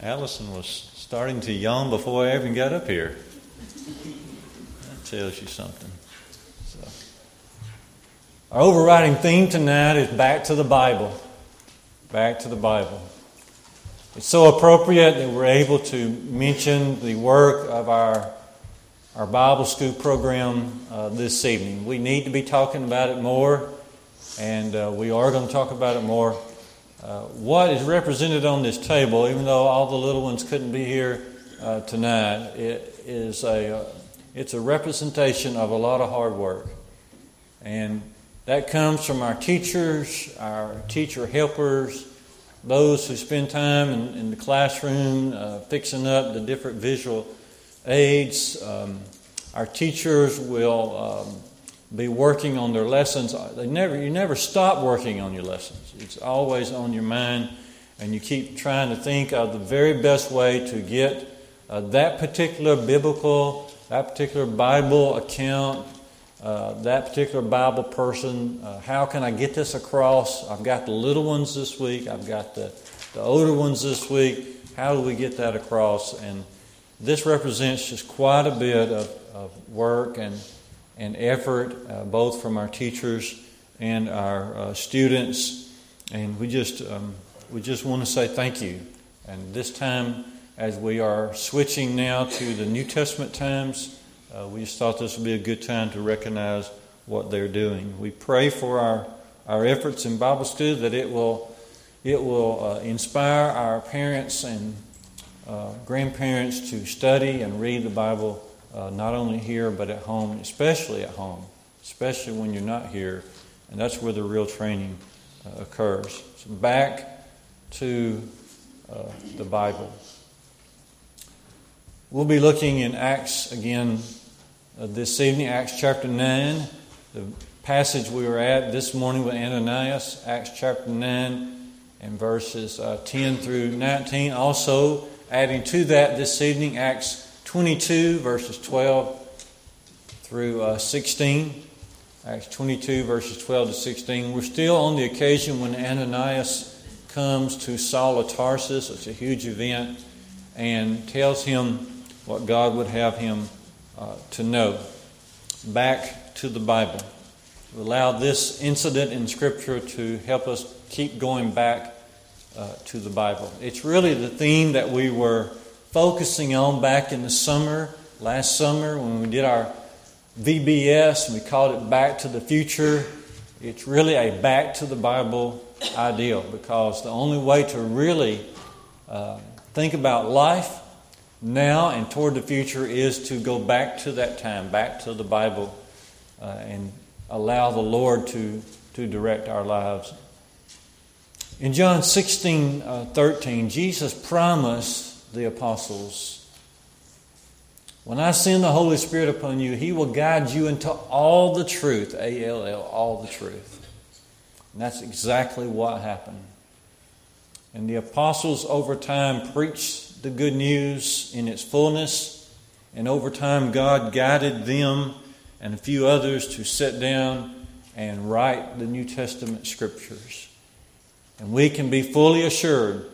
Allison was starting to yawn before I even got up here. That tells you something. So. Our overriding theme tonight is back to the Bible. Back to the Bible. It's so appropriate that we're able to mention the work of our, our Bible school program uh, this evening. We need to be talking about it more, and uh, we are going to talk about it more. Uh, what is represented on this table, even though all the little ones couldn't be here uh, tonight, it is a uh, it's a representation of a lot of hard work, and that comes from our teachers, our teacher helpers, those who spend time in, in the classroom uh, fixing up the different visual aids. Um, our teachers will um, be working on their lessons. They never, you never stop working on your lessons. It's always on your mind, and you keep trying to think of the very best way to get uh, that particular biblical, that particular Bible account, uh, that particular Bible person. Uh, how can I get this across? I've got the little ones this week. I've got the, the older ones this week. How do we get that across? And this represents just quite a bit of, of work and and effort, uh, both from our teachers and our uh, students. And we just, um, we just want to say thank you. And this time, as we are switching now to the New Testament times, uh, we just thought this would be a good time to recognize what they're doing. We pray for our, our efforts in Bible study that it will, it will uh, inspire our parents and uh, grandparents to study and read the Bible uh, not only here but at home, especially at home, especially when you're not here, and that's where the real training uh, occurs. So back to uh, the Bible. We'll be looking in Acts again uh, this evening, Acts chapter 9. The passage we were at this morning with Ananias, Acts chapter 9 and verses uh, 10 through 19. Also, adding to that this evening, Acts 22, verses 12 through uh, 16. Acts 22, verses 12 to 16. We're still on the occasion when Ananias comes to Saul of Tarsus. It's a huge event and tells him what God would have him uh, to know. Back to the Bible. We allow this incident in Scripture to help us keep going back uh, to the Bible. It's really the theme that we were focusing on back in the summer, last summer, when we did our VBS and we called it Back to the Future. It's really a back to the Bible ideal because the only way to really uh, think about life now and toward the future is to go back to that time, back to the Bible, uh, and allow the Lord to, to direct our lives. In John 16 uh, 13, Jesus promised the apostles. When I send the Holy Spirit upon you, He will guide you into all the truth. A L L, all the truth. And that's exactly what happened. And the apostles, over time, preached the good news in its fullness. And over time, God guided them and a few others to sit down and write the New Testament scriptures. And we can be fully assured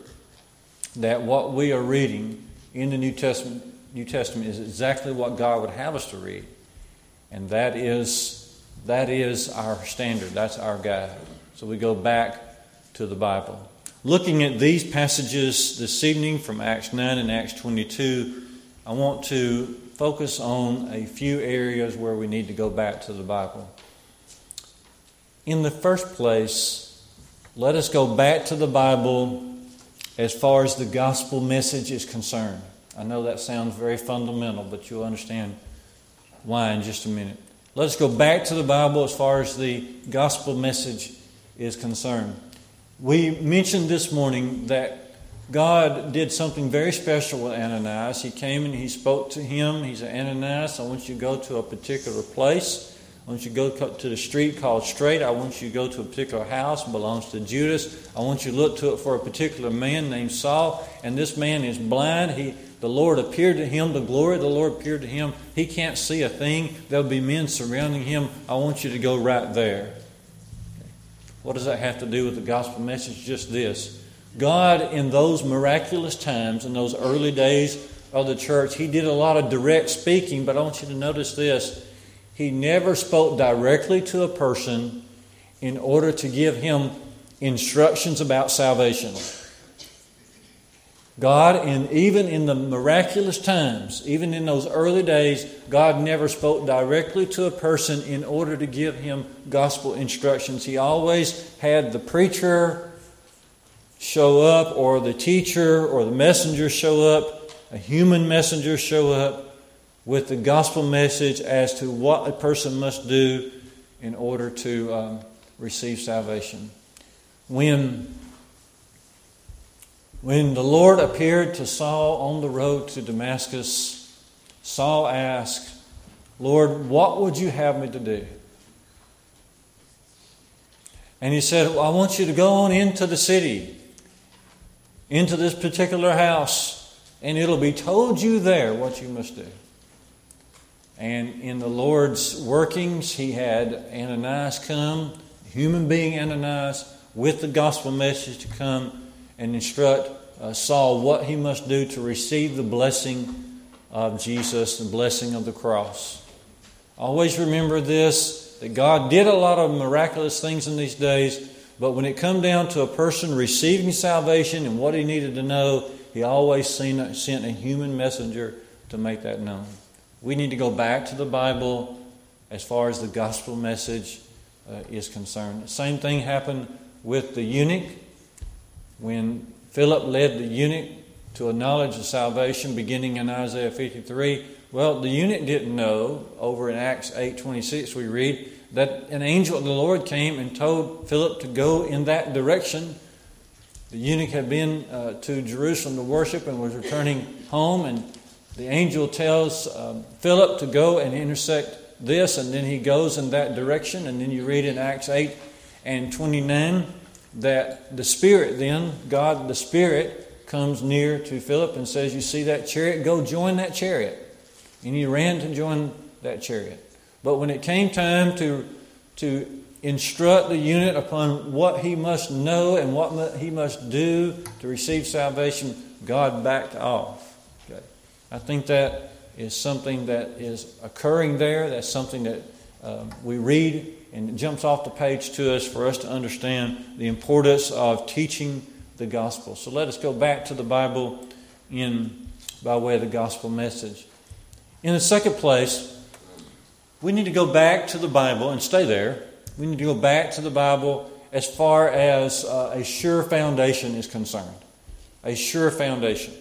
that what we are reading in the New Testament, New Testament is exactly what God would have us to read. And that is, that is our standard, that's our guide. So we go back to the Bible. Looking at these passages this evening from Acts 9 and Acts 22, I want to focus on a few areas where we need to go back to the Bible. In the first place, let us go back to the Bible as far as the gospel message is concerned. I know that sounds very fundamental, but you'll understand why in just a minute. Let's go back to the Bible as far as the gospel message is concerned. We mentioned this morning that God did something very special with Ananias. He came and he spoke to him. He said, Ananias, I want you to go to a particular place. I want you to go to the street called Straight. I want you to go to a particular house belongs to Judas. I want you to look to it for a particular man named Saul. And this man is blind. He, the Lord appeared to him. The glory of the Lord appeared to him. He can't see a thing. There'll be men surrounding him. I want you to go right there. What does that have to do with the gospel message? Just this. God, in those miraculous times, in those early days of the church, He did a lot of direct speaking, but I want you to notice this. He never spoke directly to a person in order to give him instructions about salvation. God, and even in the miraculous times, even in those early days, God never spoke directly to a person in order to give him gospel instructions. He always had the preacher show up, or the teacher, or the messenger show up, a human messenger show up with the gospel message as to what a person must do in order to um, receive salvation. When when the Lord appeared to Saul on the road to Damascus, Saul asked, Lord, what would you have me to do? And he said, well, I want you to go on into the city, into this particular house, and it'll be told you there what you must do. And in the Lord's workings, he had Ananias come, human being Ananias, with the gospel message to come and instruct uh, Saul what he must do to receive the blessing of Jesus, the blessing of the cross. Always remember this that God did a lot of miraculous things in these days, but when it come down to a person receiving salvation and what he needed to know, he always sent a human messenger to make that known. We need to go back to the Bible as far as the gospel message uh, is concerned. Same thing happened with the eunuch when Philip led the eunuch to a knowledge of salvation beginning in Isaiah 53. Well, the eunuch didn't know. Over in Acts 8:26 we read that an angel of the Lord came and told Philip to go in that direction. The eunuch had been uh, to Jerusalem to worship and was returning home, and the angel tells uh, Philip to go and intersect this, and then he goes in that direction. And then you read in Acts 8 and 29 that the Spirit, then, God the Spirit, comes near to Philip and says, You see that chariot? Go join that chariot. And he ran to join that chariot. But when it came time to, to instruct the eunuch upon what he must know and what he must do to receive salvation, God backed off. I think that is something that is occurring there. That's something that uh, we read and it jumps off the page to us for us to understand the importance of teaching the gospel. So let us go back to the Bible in by way of the gospel message. In the second place, we need to go back to the Bible and stay there. We need to go back to the Bible as far as uh, a sure foundation is concerned. A sure foundation.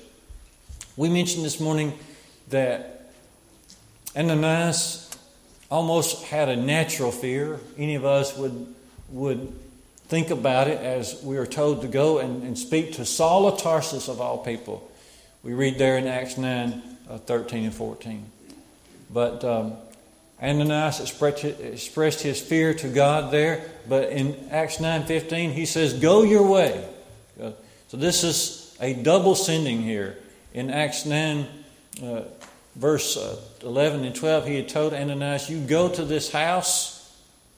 We mentioned this morning that Ananias almost had a natural fear. Any of us would, would think about it as we are told to go and, and speak to Saul of Tarsus of all people. We read there in Acts 9 uh, 13 and 14. But um, Ananias expressed, expressed his fear to God there, but in Acts 9 15, he says, Go your way. Uh, so this is a double sending here. In Acts 9, uh, verse uh, 11 and 12, he had told Ananias, You go to this house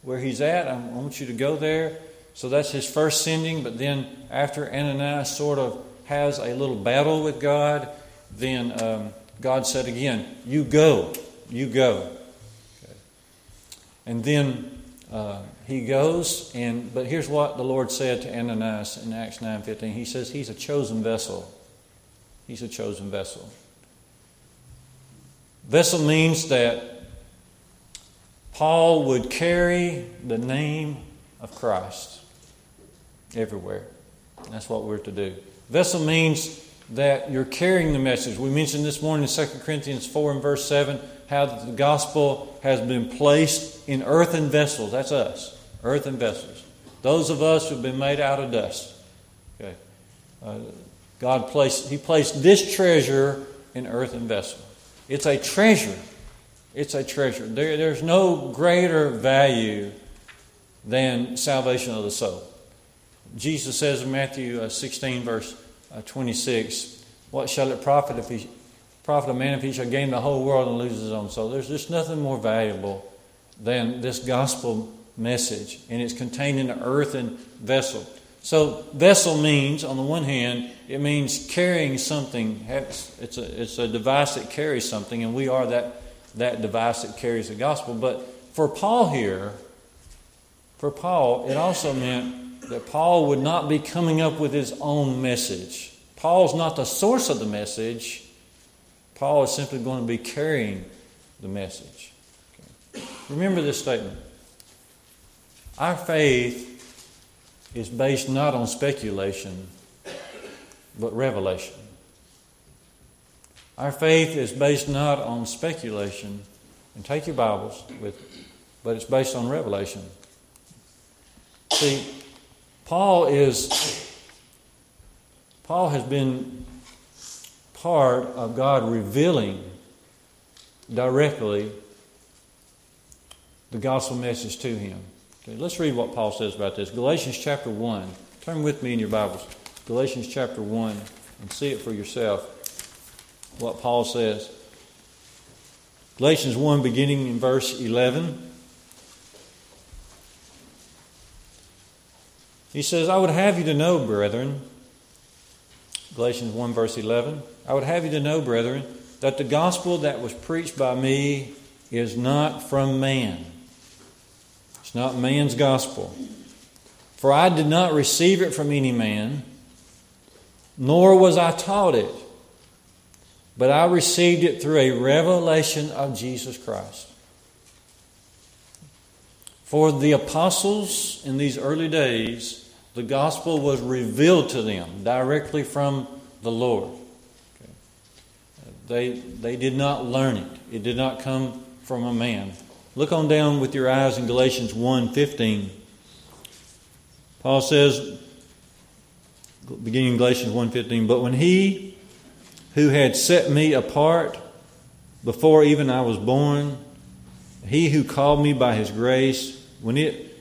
where he's at. I want you to go there. So that's his first sending. But then, after Ananias sort of has a little battle with God, then um, God said again, You go. You go. Okay. And then uh, he goes, and but here's what the Lord said to Ananias in Acts 9:15. He says he's a chosen vessel. He's a chosen vessel. Vessel means that Paul would carry the name of Christ everywhere. That's what we're to do. Vessel means that you're carrying the message. We mentioned this morning in 2 Corinthians 4 and verse 7 how the gospel has been placed in earthen vessels. That's us, earthen vessels. Those of us who've been made out of dust. Okay. Uh, God placed, He placed this treasure in earthen vessels. It's a treasure. It's a treasure. There, there's no greater value than salvation of the soul. Jesus says in Matthew uh, 16, verse uh, 26, What shall it profit if he profit a man if he shall gain the whole world and lose his own soul? There's just nothing more valuable than this gospel message, and it's contained in an earthen vessel. So, vessel means, on the one hand, it means carrying something. It's a, it's a device that carries something, and we are that, that device that carries the gospel. But for Paul here, for Paul, it also meant that Paul would not be coming up with his own message. Paul's not the source of the message. Paul is simply going to be carrying the message. Okay. Remember this statement. Our faith is based not on speculation, but revelation. Our faith is based not on speculation, and take your Bibles with, but it's based on revelation. See, Paul is Paul has been part of God revealing directly the gospel message to him. Okay, let's read what Paul says about this. Galatians chapter 1. Turn with me in your Bibles. Galatians chapter 1 and see it for yourself what Paul says. Galatians 1, beginning in verse 11. He says, I would have you to know, brethren, Galatians 1, verse 11, I would have you to know, brethren, that the gospel that was preached by me is not from man not man's gospel. For I did not receive it from any man, nor was I taught it, but I received it through a revelation of Jesus Christ. For the apostles in these early days, the gospel was revealed to them directly from the Lord. They, they did not learn it, it did not come from a man. Look on down with your eyes in Galatians 1:15. Paul says, beginning in Galatians 1:15, but when he who had set me apart before even I was born, he who called me by his grace, when it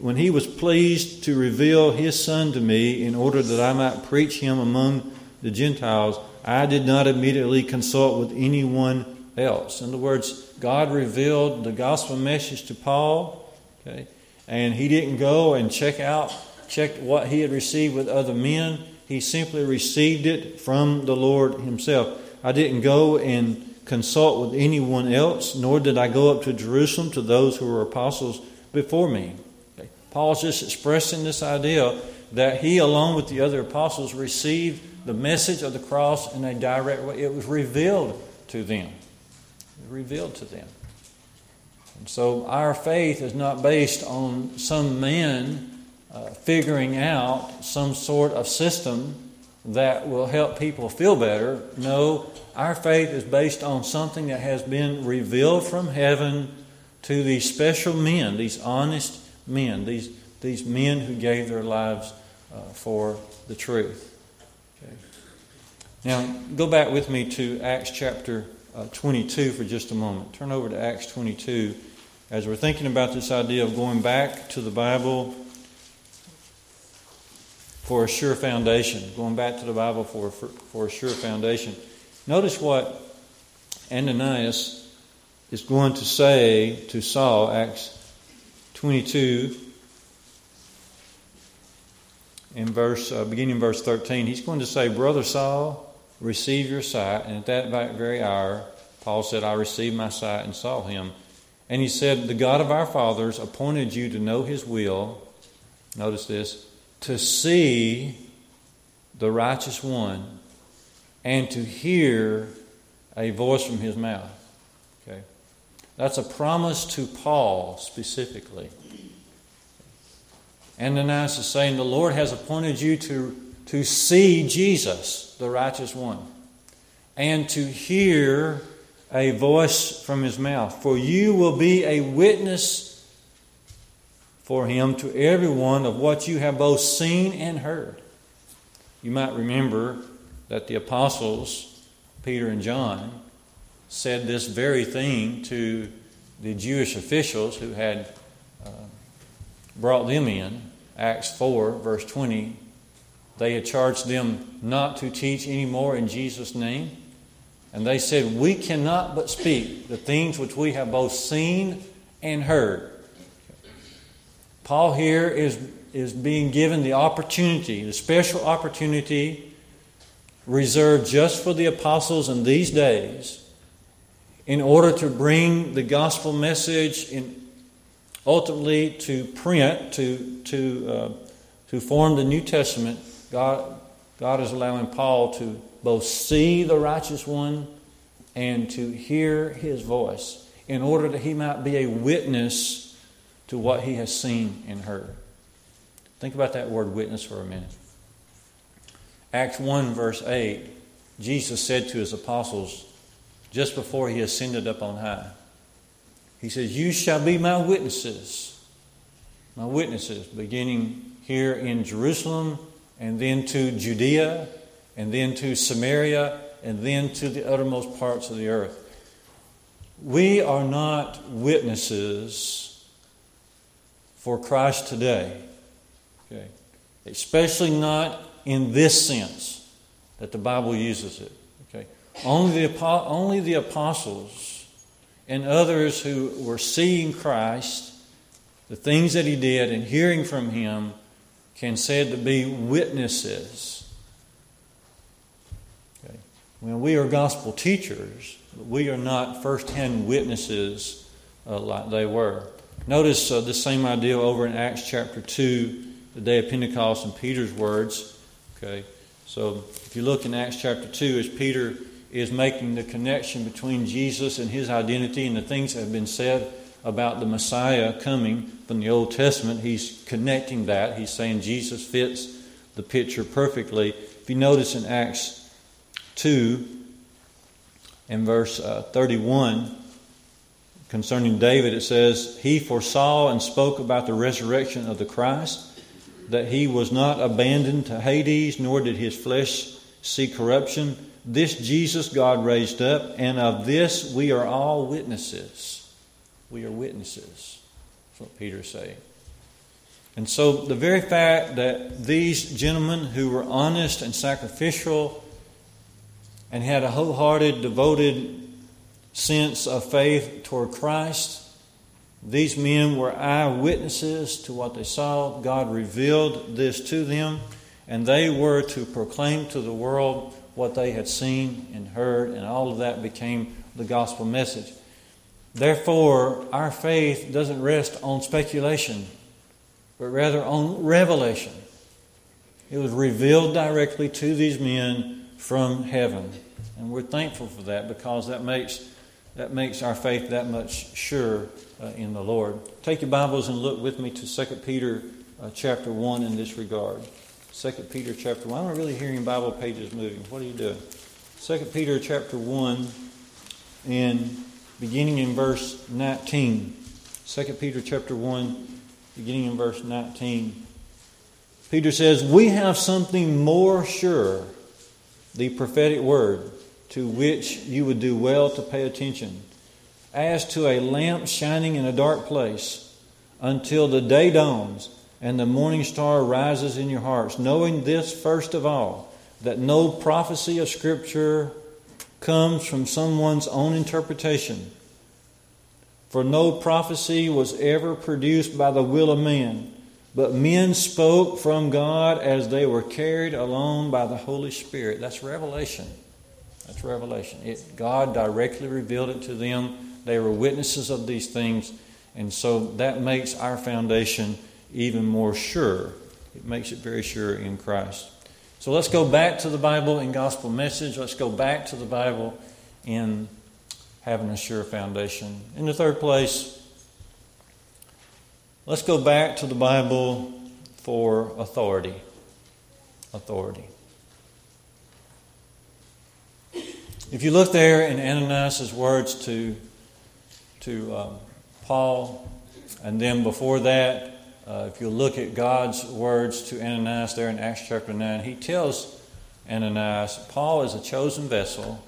when he was pleased to reveal his son to me in order that I might preach him among the Gentiles, I did not immediately consult with anyone else. In other words, God revealed the gospel message to Paul, okay, and he didn't go and check out, check what he had received with other men. He simply received it from the Lord himself. I didn't go and consult with anyone else, nor did I go up to Jerusalem to those who were apostles before me. Okay. Paul's just expressing this idea that he, along with the other apostles, received the message of the cross in a direct way. It was revealed to them revealed to them. And so our faith is not based on some man uh, figuring out some sort of system that will help people feel better. No, our faith is based on something that has been revealed from heaven to these special men, these honest men, these, these men who gave their lives uh, for the truth. Okay. Now, go back with me to Acts chapter uh, 22 for just a moment. Turn over to Acts 22 as we're thinking about this idea of going back to the Bible for a sure foundation, going back to the Bible for, for, for a sure foundation. Notice what Ananias is going to say to Saul, Acts 22, in verse, uh, beginning in verse 13. He's going to say, Brother Saul, receive your sight. And at that very hour, Paul said, I received my sight and saw him. And he said, The God of our fathers appointed you to know his will. Notice this to see the righteous one and to hear a voice from his mouth. Okay? That's a promise to Paul specifically. And Ananias is saying, The Lord has appointed you to to see Jesus, the righteous one, and to hear a voice from his mouth. For you will be a witness for him to everyone of what you have both seen and heard. You might remember that the apostles, Peter and John, said this very thing to the Jewish officials who had uh, brought them in. Acts 4, verse 20 they had charged them not to teach anymore in Jesus' name. And they said, We cannot but speak the things which we have both seen and heard. Paul here is is being given the opportunity, the special opportunity reserved just for the apostles in these days in order to bring the gospel message in ultimately to print, to, to, uh, to form the New Testament. God, God is allowing Paul to both see the righteous one and to hear his voice in order that he might be a witness to what he has seen and heard. Think about that word witness for a minute. Acts 1, verse 8, Jesus said to his apostles just before he ascended up on high, He says, You shall be my witnesses, my witnesses, beginning here in Jerusalem, and then to Judea, and then to Samaria, and then to the uttermost parts of the earth. We are not witnesses for Christ today, okay? especially not in this sense that the Bible uses it. Okay? Only, the, only the apostles and others who were seeing Christ, the things that he did, and hearing from him can said to be witnesses. Okay? When we are gospel teachers, we are not first-hand witnesses uh, like they were. Notice uh, the same idea over in Acts chapter 2, the day of Pentecost, and Peter's words. Okay, so if you look in Acts chapter 2, as Peter is making the connection between Jesus and his identity and the things that have been said about the Messiah coming from the Old Testament, he's connecting that. He's saying Jesus fits the picture perfectly. If you notice in Acts 2 in verse uh, 31, concerning David, it says, He foresaw and spoke about the resurrection of the Christ that he was not abandoned to Hades, nor did his flesh see corruption. This Jesus God raised up, and of this we are all witnesses. We are witnesses. That's what Peter's saying. And so the very fact that these gentlemen who were honest and sacrificial and had a wholehearted, devoted sense of faith toward Christ these men were eyewitnesses to what they saw. God revealed this to them, and they were to proclaim to the world what they had seen and heard, and all of that became the gospel message. Therefore, our faith doesn't rest on speculation, but rather on revelation. It was revealed directly to these men from heaven. And we're thankful for that because that makes, that makes our faith that much sure uh, in the Lord. Take your Bibles and look with me to 2 Peter uh, chapter 1 in this regard. 2 Peter chapter 1. I'm really hearing Bible pages moving. What are you doing? 2 Peter chapter 1 and beginning in verse 19. 2 Peter chapter 1 beginning in verse 19. Peter says, We have something more sure, the prophetic word, to which you would do well to pay attention as to a lamp shining in a dark place until the day dawns and the morning star rises in your hearts, knowing this first of all, that no prophecy of Scripture comes from someone's own interpretation. For no prophecy was ever produced by the will of man, but men spoke from God as they were carried along by the Holy Spirit. That's revelation. That's revelation. It, God directly revealed it to them they were witnesses of these things, and so that makes our foundation even more sure. It makes it very sure in Christ. So let's go back to the Bible in gospel message. Let's go back to the Bible in having a sure foundation. In the third place, let's go back to the Bible for authority. Authority. If you look there in Ananias' words to to um, Paul. And then before that, uh, if you look at God's words to Ananias there in Acts chapter 9, he tells Ananias, Paul is a chosen vessel,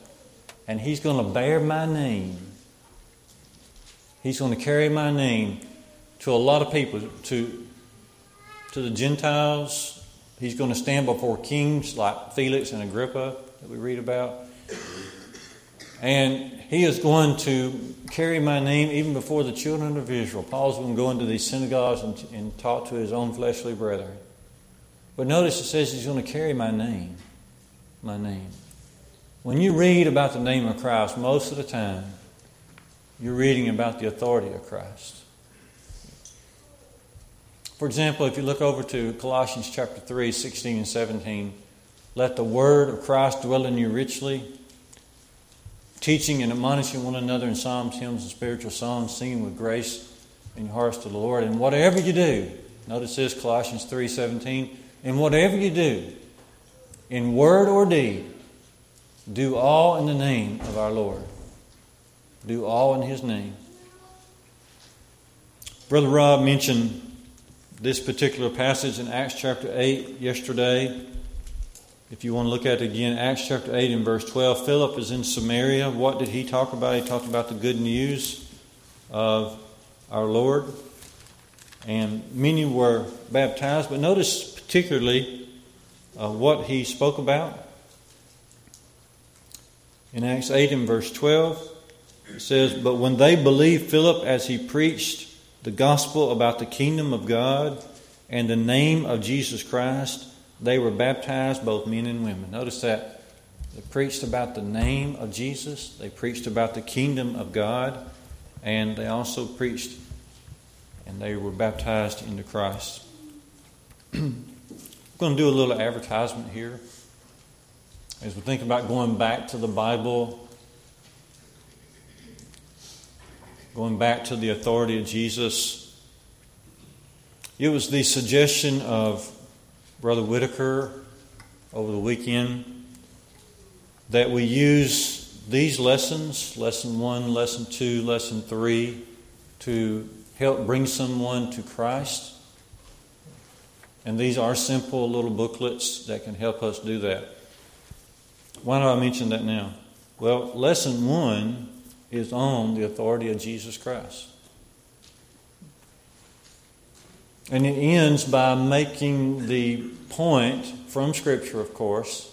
and he's going to bear my name. He's going to carry my name to a lot of people, to, to the Gentiles. He's going to stand before kings like Felix and Agrippa that we read about. And he is going to carry my name even before the children of Israel. Paul's going to go into these synagogues and, and talk to his own fleshly brethren. But notice it says he's going to carry my name. My name. When you read about the name of Christ, most of the time, you're reading about the authority of Christ. For example, if you look over to Colossians chapter 3, 16 and 17, let the word of Christ dwell in you richly, teaching and admonishing one another in psalms, hymns, and spiritual songs, singing with grace in your hearts to the Lord. And whatever you do, notice this, Colossians 3, 17, and whatever you do, in word or deed, do all in the name of our Lord. Do all in His name. Brother Rob mentioned this particular passage in Acts chapter 8 yesterday. If you want to look at it again, Acts chapter 8 and verse 12, Philip is in Samaria. What did he talk about? He talked about the good news of our Lord. And many were baptized. But notice particularly uh, what he spoke about. In Acts 8 and verse 12, it says, But when they believed Philip as he preached the gospel about the kingdom of God and the name of Jesus Christ, they were baptized, both men and women. Notice that. They preached about the name of Jesus, they preached about the kingdom of God, and they also preached and they were baptized into Christ. I'm going to do a little advertisement here. As we think about going back to the Bible, going back to the authority of Jesus, it was the suggestion of Brother Whitaker over the weekend that we use these lessons, lesson one, lesson two, lesson three, to help bring someone to Christ. And these are simple little booklets that can help us do that. Why do I mention that now? Well, lesson one is on the authority of Jesus Christ. And it ends by making the point from Scripture, of course,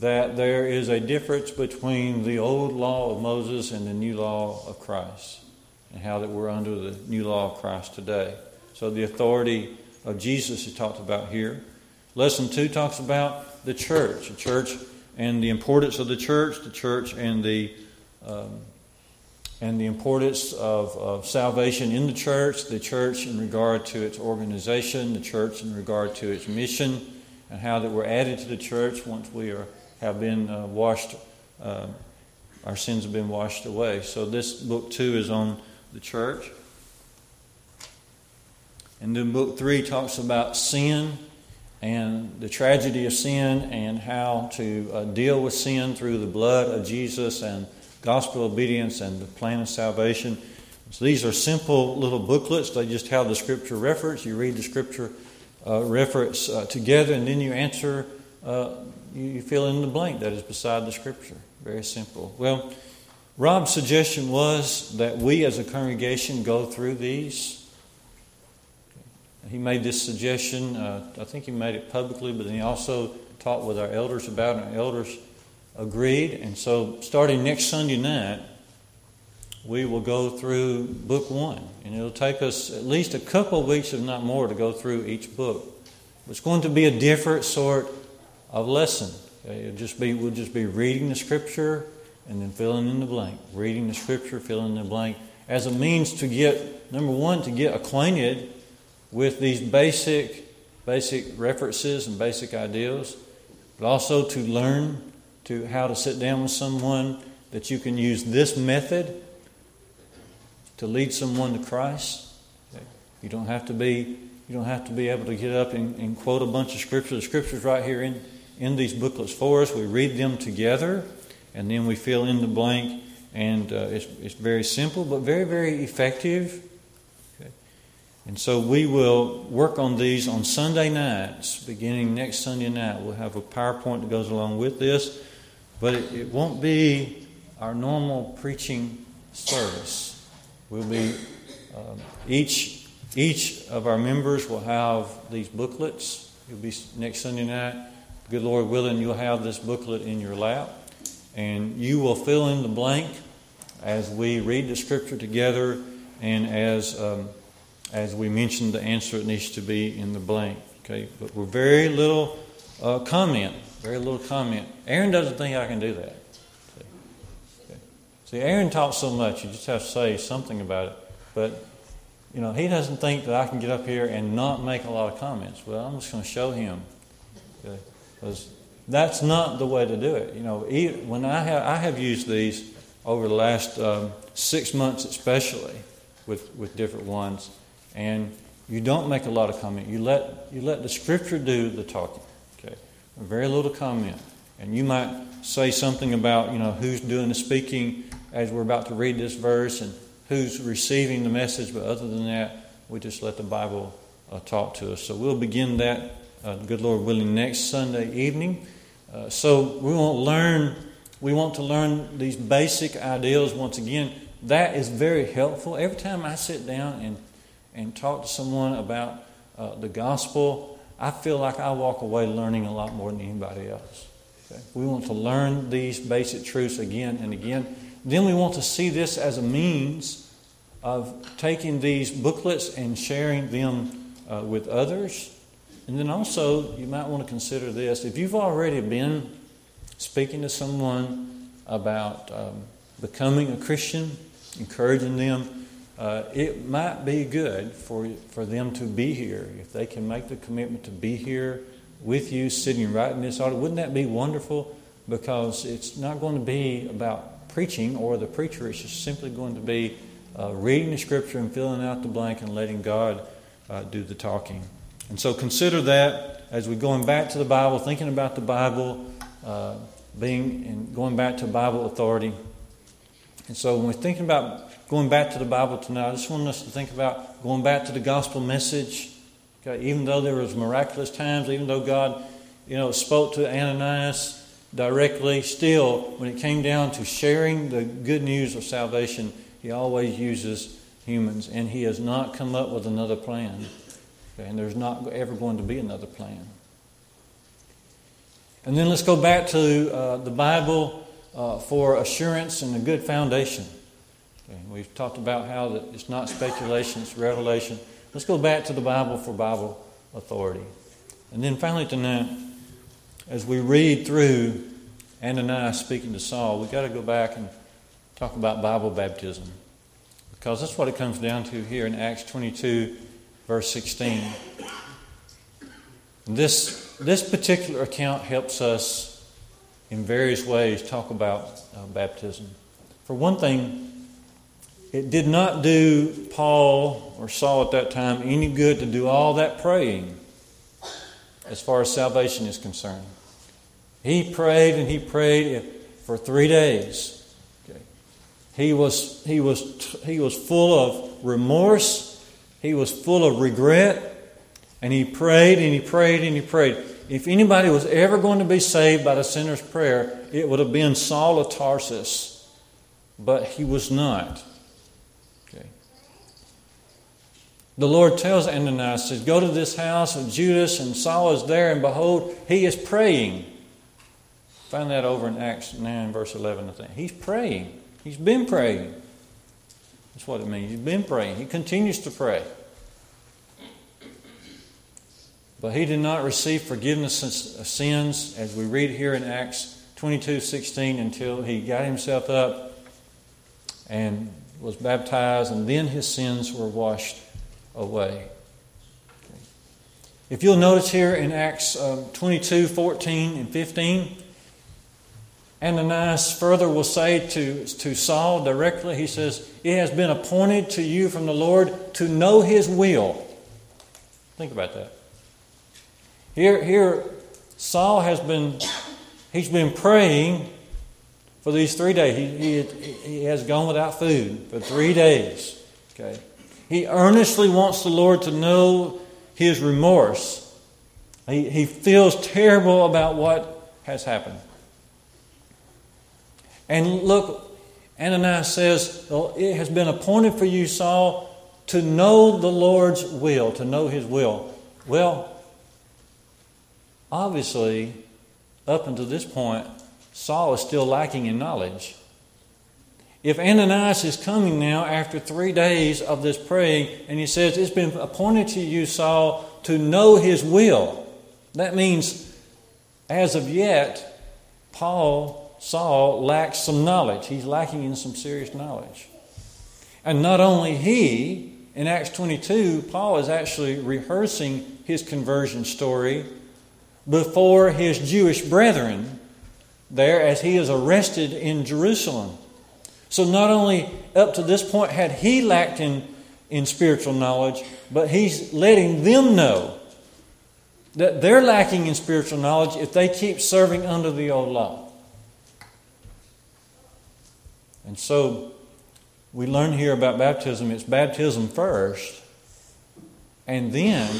that there is a difference between the old law of Moses and the new law of Christ, and how that we're under the new law of Christ today. So the authority of Jesus is talked about here. Lesson two talks about the church, the church and the importance of the church, the church and the um, and the importance of, of salvation in the church, the church in regard to its organization, the church in regard to its mission, and how that we're added to the church once we are have been uh, washed, uh, our sins have been washed away. So this book two is on the church. And then book three talks about sin and the tragedy of sin and how to uh, deal with sin through the blood of Jesus and gospel obedience and the plan of salvation. So these are simple little booklets. They just have the scripture reference. You read the scripture uh, reference uh, together, and then you answer. Uh, you fill in the blank that is beside the scripture. Very simple. Well, Rob's suggestion was that we as a congregation go through these he made this suggestion. Uh, I think he made it publicly, but then he also talked with our elders about it. Our elders agreed. And so, starting next Sunday night, we will go through book one. And it'll take us at least a couple of weeks, if not more, to go through each book. It's going to be a different sort of lesson. It'll just be, we'll just be reading the scripture and then filling in the blank. Reading the scripture, filling in the blank, as a means to get, number one, to get acquainted with these basic basic references and basic ideas, but also to learn to how to sit down with someone that you can use this method to lead someone to Christ. You don't have to be you don't have to be able to get up and, and quote a bunch of scripture. The scriptures right here in, in these booklets for us. We read them together, and then we fill in the blank. And uh, it's, it's very simple, but very, very effective and so we will work on these on Sunday nights, beginning next Sunday night. We'll have a PowerPoint that goes along with this, but it, it won't be our normal preaching service. We'll be um, each each of our members will have these booklets. You'll be next Sunday night. Good Lord willing, you'll have this booklet in your lap, and you will fill in the blank as we read the scripture together and as, um, as we mention the answer that needs to be in the blank. Okay, but we're very little uh, comment, very little comment. Aaron doesn't think I can do that. See, okay. See, Aaron talks so much, you just have to say something about it. But you know, he doesn't think that I can get up here and not make a lot of comments. Well, I'm just going to show him. Because that's not the way to do it. You know, when I have, I have used these over the last um, six months, especially with, with different ones, and you don't make a lot of comment. You let, you let the scripture do the talking. Very little comment. And you might say something about, you know, who's doing the speaking as we're about to read this verse and who's receiving the message, but other than that, we just let the Bible uh, talk to us. So we'll begin that, uh, good Lord willing, next Sunday evening. Uh, so we want to learn. We want to learn these basic ideals once again. That is very helpful. Every time I sit down and and talk to someone about uh, the gospel, I feel like I walk away learning a lot more than anybody else. Okay? We want to learn these basic truths again and again. Then we want to see this as a means of taking these booklets and sharing them uh, with others. And then also, you might want to consider this. If you've already been speaking to someone about um, becoming a Christian, encouraging them, uh, it might be good for, for them to be here. If they can make the commitment to be here with you, sitting right in this audience, wouldn't that be wonderful? Because it's not going to be about preaching or the preacher. It's just simply going to be uh, reading the scripture and filling out the blank and letting God uh, do the talking. And so consider that as we're going back to the Bible, thinking about the Bible, uh, being and going back to Bible authority. And so when we're thinking about going back to the Bible tonight, I just want us to think about going back to the gospel message. Okay, even though there was miraculous times, even though God, you know, spoke to Ananias directly. Still, when it came down to sharing the good news of salvation, he always uses humans, and he has not come up with another plan. Okay, and there's not ever going to be another plan. And then let's go back to uh, the Bible uh, for assurance and a good foundation. Okay, we've talked about how that it's not speculation, it's revelation. Let's go back to the Bible for Bible authority. And then finally tonight, as we read through Ananias speaking to Saul, we've got to go back and talk about Bible baptism. Because that's what it comes down to here in Acts 22, verse 16. This, this particular account helps us in various ways talk about uh, baptism. For one thing, it did not do Paul or Saul at that time any good to do all that praying as far as salvation is concerned. He prayed and he prayed for three days. He, was, he, was, he was full of remorse, he was full of regret, and he prayed and he prayed and he prayed. If anybody was ever going to be saved by the sinner's prayer, it would have been Saul of Tarsus. But he was not. The Lord tells Ananias, says, Go to this house of Judas, and Saul is there, and behold, he is praying. Find that over in Acts 9, verse 11, I think. He's praying. He's been praying. That's what it means. He's been praying. He continues to pray. But he did not receive forgiveness of sins, as we read here in Acts 22 16, until he got himself up and was baptized, and then his sins were washed away. If you'll notice here in Acts um, 22 14 and 15, Ananias further will say to, to Saul directly, he says, It has been appointed to you from the Lord to know his will. Think about that. Here, here Saul has been, he's been praying for these three days. He, he, he has gone without food for three days. Okay. He earnestly wants the Lord to know his remorse. He, he feels terrible about what has happened. And look, Ananias says, It has been appointed for you, Saul, to know the Lord's will, to know his will. Well, obviously, up until this point, Saul is still lacking in knowledge. If Ananias is coming now after three days of this praying, and he says, It's been appointed to you, Saul, to know his will. That means, as of yet, Paul, Saul, lacks some knowledge. He's lacking in some serious knowledge. And not only he, in Acts 22, Paul is actually rehearsing his conversion story before his Jewish brethren there as he is arrested in Jerusalem. So not only up to this point had he lacked in, in spiritual knowledge, but he's letting them know that they're lacking in spiritual knowledge if they keep serving under the old law. And so we learn here about baptism it's baptism first, and then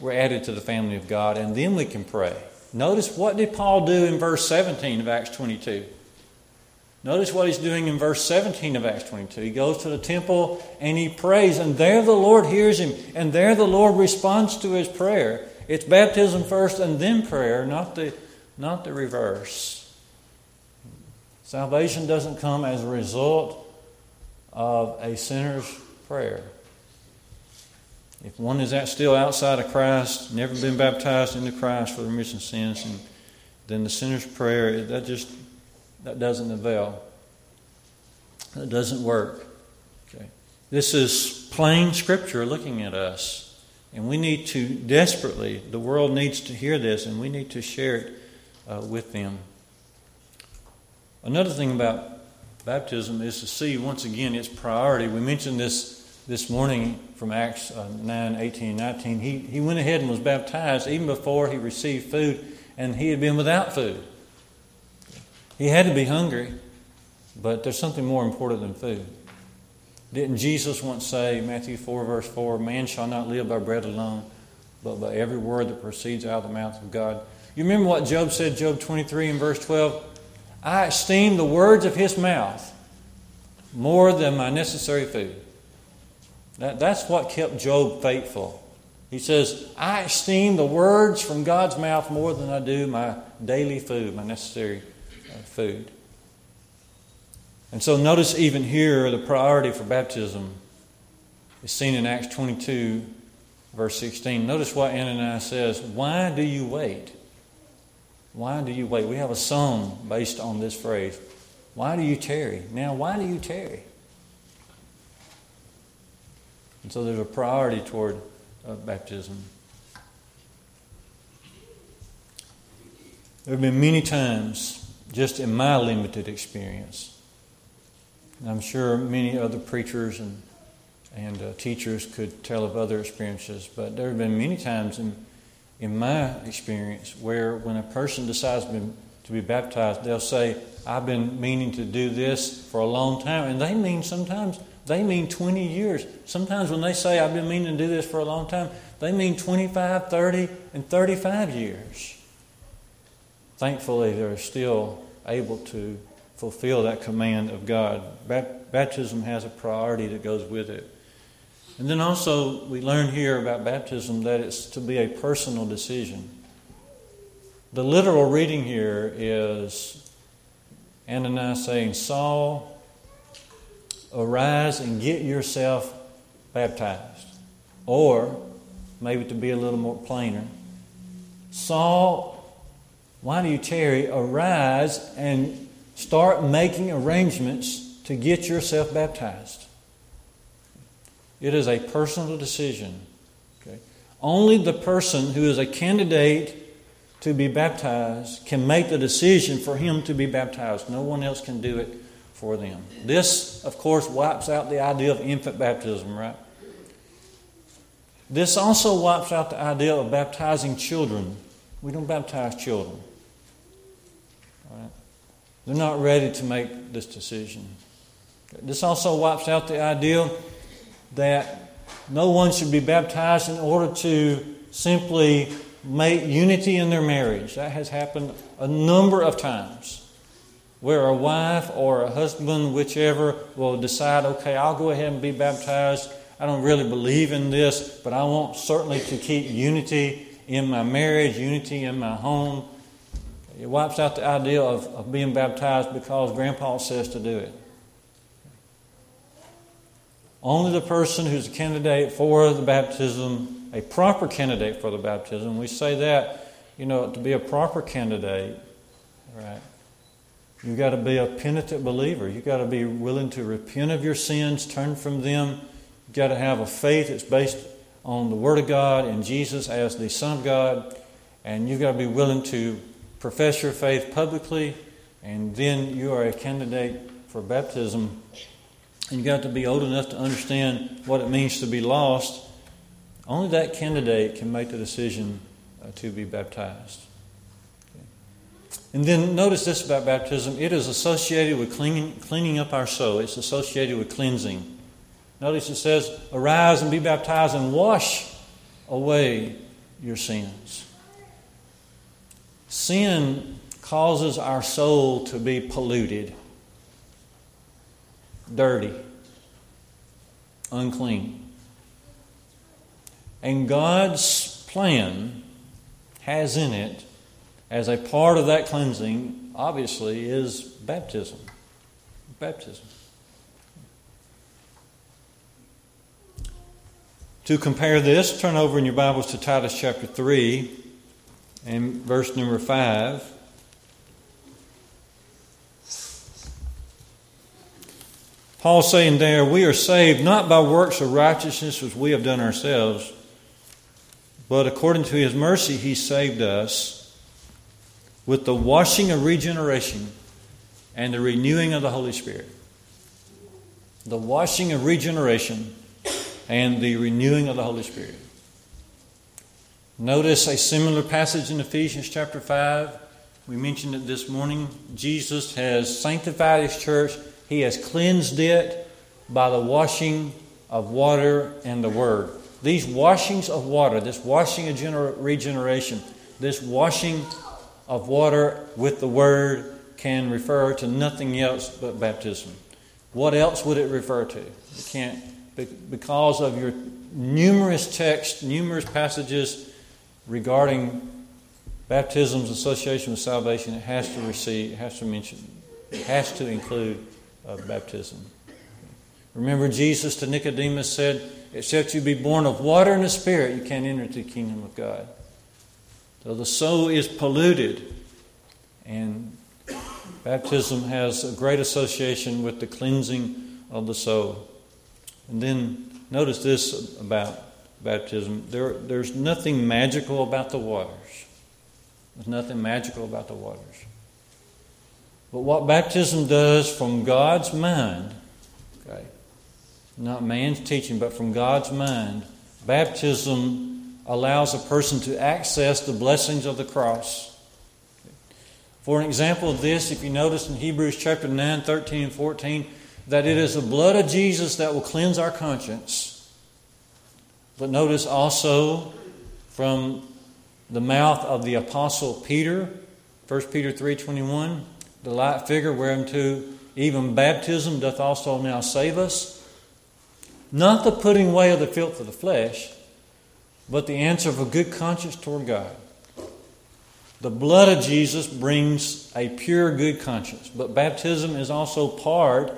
we're added to the family of God, and then we can pray. Notice what did Paul do in verse 17 of Acts 22? Notice what he's doing in verse 17 of Acts 22. He goes to the temple and he prays, and there the Lord hears him, and there the Lord responds to his prayer. It's baptism first and then prayer, not the, not the reverse. Salvation doesn't come as a result of a sinner's prayer. If one is still outside of Christ, never been baptized into Christ for remission of sins, and then the sinner's prayer, that just that doesn't avail. That doesn't work. Okay. This is plain scripture looking at us. And we need to desperately, the world needs to hear this, and we need to share it uh, with them. Another thing about baptism is to see, once again, its priority. We mentioned this this morning from Acts uh, 9, 18, 19. He, he went ahead and was baptized even before he received food, and he had been without food. He had to be hungry, but there's something more important than food. Didn't Jesus once say, Matthew 4, verse 4, Man shall not live by bread alone, but by every word that proceeds out of the mouth of God? You remember what Job said, Job 23 and verse 12? I esteem the words of his mouth more than my necessary food. That, that's what kept Job faithful. He says, I esteem the words from God's mouth more than I do my daily food, my necessary food. And so notice even here the priority for baptism is seen in Acts 22, verse 16. Notice what Ananias says Why do you wait? Why do you wait? We have a song based on this phrase. Why do you tarry? Now, why do you tarry? And so there's a priority toward uh, baptism. There have been many times, just in my limited experience, and I'm sure many other preachers and, and uh, teachers could tell of other experiences, but there have been many times in, in my experience where when a person decides to be, to be baptized, they'll say, I've been meaning to do this for a long time. And they mean sometimes they mean 20 years. Sometimes when they say, I've been meaning to do this for a long time, they mean 25, 30, and 35 years. Thankfully, they're still able to fulfill that command of God. Baptism has a priority that goes with it. And then also, we learn here about baptism that it's to be a personal decision. The literal reading here is Ananias saying, Saul, arise and get yourself baptized. Or, maybe to be a little more plainer, Saul, why do you tarry? Arise and start making arrangements to get yourself baptized. It is a personal decision. Okay? Only the person who is a candidate to be baptized can make the decision for him to be baptized. No one else can do it for them. This, of course, wipes out the idea of infant baptism, right? This also wipes out the idea of baptizing children. We don't baptize children. They're not ready to make this decision. This also wipes out the idea that no one should be baptized in order to simply make unity in their marriage. That has happened a number of times where a wife or a husband, whichever, will decide, okay, I'll go ahead and be baptized. I don't really believe in this, but I want certainly to keep unity in my marriage, unity in my home. It wipes out the idea of, of being baptized because Grandpa says to do it. Only the person who's a candidate for the baptism, a proper candidate for the baptism, we say that, you know, to be a proper candidate, right? You've got to be a penitent believer. You've got to be willing to repent of your sins, turn from them. You've got to have a faith that's based on the Word of God and Jesus as the Son of God. And you've got to be willing to profess your faith publicly, and then you are a candidate for baptism and you got to be old enough to understand what it means to be lost, only that candidate can make the decision uh, to be baptized. And then notice this about baptism it is associated with cleaning, cleaning up our soul, it's associated with cleansing. Notice it says, Arise and be baptized and wash away your sins. Sin causes our soul to be polluted dirty, unclean. And God's plan has in it, as a part of that cleansing, obviously, is baptism. Baptism. To compare this, turn over in your Bibles to Titus chapter 3 and verse number 5. Paul saying there, we are saved not by works of righteousness which we have done ourselves, but according to his mercy he saved us with the washing of regeneration and the renewing of the Holy Spirit. The washing of regeneration and the renewing of the Holy Spirit. Notice a similar passage in Ephesians chapter 5. We mentioned it this morning. Jesus has sanctified his church he has cleansed it by the washing of water and the Word. These washings of water, this washing of gener- regeneration, this washing of water with the Word can refer to nothing else but baptism. What else would it refer to? It can't, because of your numerous texts, numerous passages regarding baptism's association with salvation, it has to receive, it has to mention, has to include of baptism. Remember, Jesus to Nicodemus said, Except you be born of water and the Spirit, you can't enter the kingdom of God. So the soul is polluted, and baptism has a great association with the cleansing of the soul. And then notice this about baptism there, there's nothing magical about the waters. There's nothing magical about the waters. But what baptism does from God's mind, okay, not man's teaching, but from God's mind, baptism allows a person to access the blessings of the cross. For an example of this, if you notice in Hebrews chapter 9, 13, and 14, that it is the blood of Jesus that will cleanse our conscience. But notice also from the mouth of the apostle Peter, 1 Peter 3:21, the light figure whereunto even baptism doth also now save us. Not the putting away of the filth of the flesh, but the answer of a good conscience toward God. The blood of Jesus brings a pure, good conscience, but baptism is also part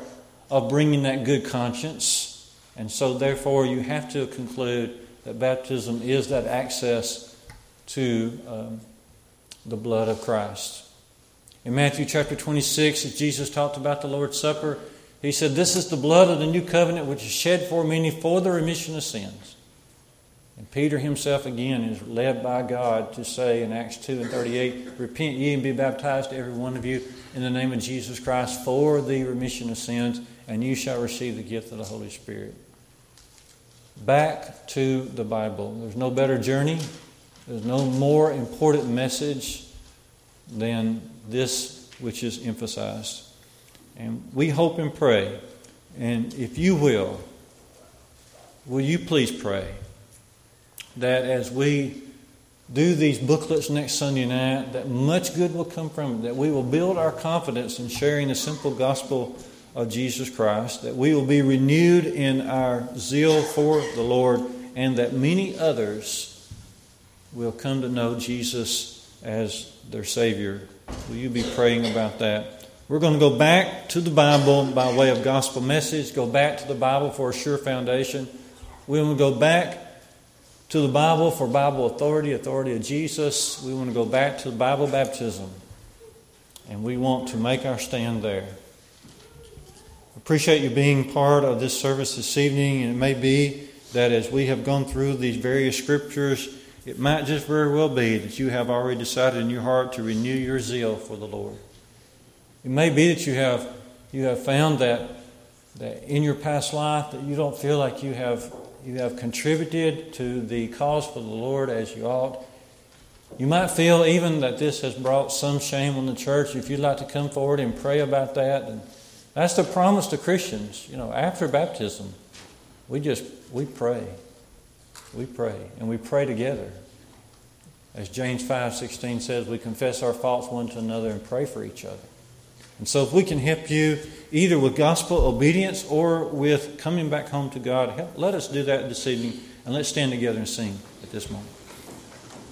of bringing that good conscience. And so, therefore, you have to conclude that baptism is that access to um, the blood of Christ. In Matthew chapter 26, as Jesus talked about the Lord's Supper, he said, This is the blood of the new covenant which is shed for many for the remission of sins. And Peter himself again is led by God to say in Acts 2 and 38, Repent ye and be baptized, every one of you, in the name of Jesus Christ for the remission of sins, and you shall receive the gift of the Holy Spirit. Back to the Bible. There's no better journey, there's no more important message than this which is emphasized. And we hope and pray, and if you will, will you please pray that as we do these booklets next Sunday night, that much good will come from it, that we will build our confidence in sharing the simple gospel of Jesus Christ, that we will be renewed in our zeal for the Lord, and that many others will come to know Jesus as their Savior Will you be praying about that? We're going to go back to the Bible by way of gospel message, go back to the Bible for a sure foundation. We want to go back to the Bible for Bible authority, authority of Jesus. We want to go back to the Bible baptism. And we want to make our stand there. Appreciate you being part of this service this evening. And it may be that as we have gone through these various scriptures, it might just very well be that you have already decided in your heart to renew your zeal for the Lord. It may be that you have you have found that that in your past life that you don't feel like you have you have contributed to the cause for the Lord as you ought. You might feel even that this has brought some shame on the church. If you'd like to come forward and pray about that, and that's the promise to Christians. You know, after baptism, we just we pray. We pray. And we pray together. As James 5:16 says, we confess our faults one to another and pray for each other. And so if we can help you either with gospel obedience or with coming back home to God, help, let us do that this evening and let's stand together and sing at this moment.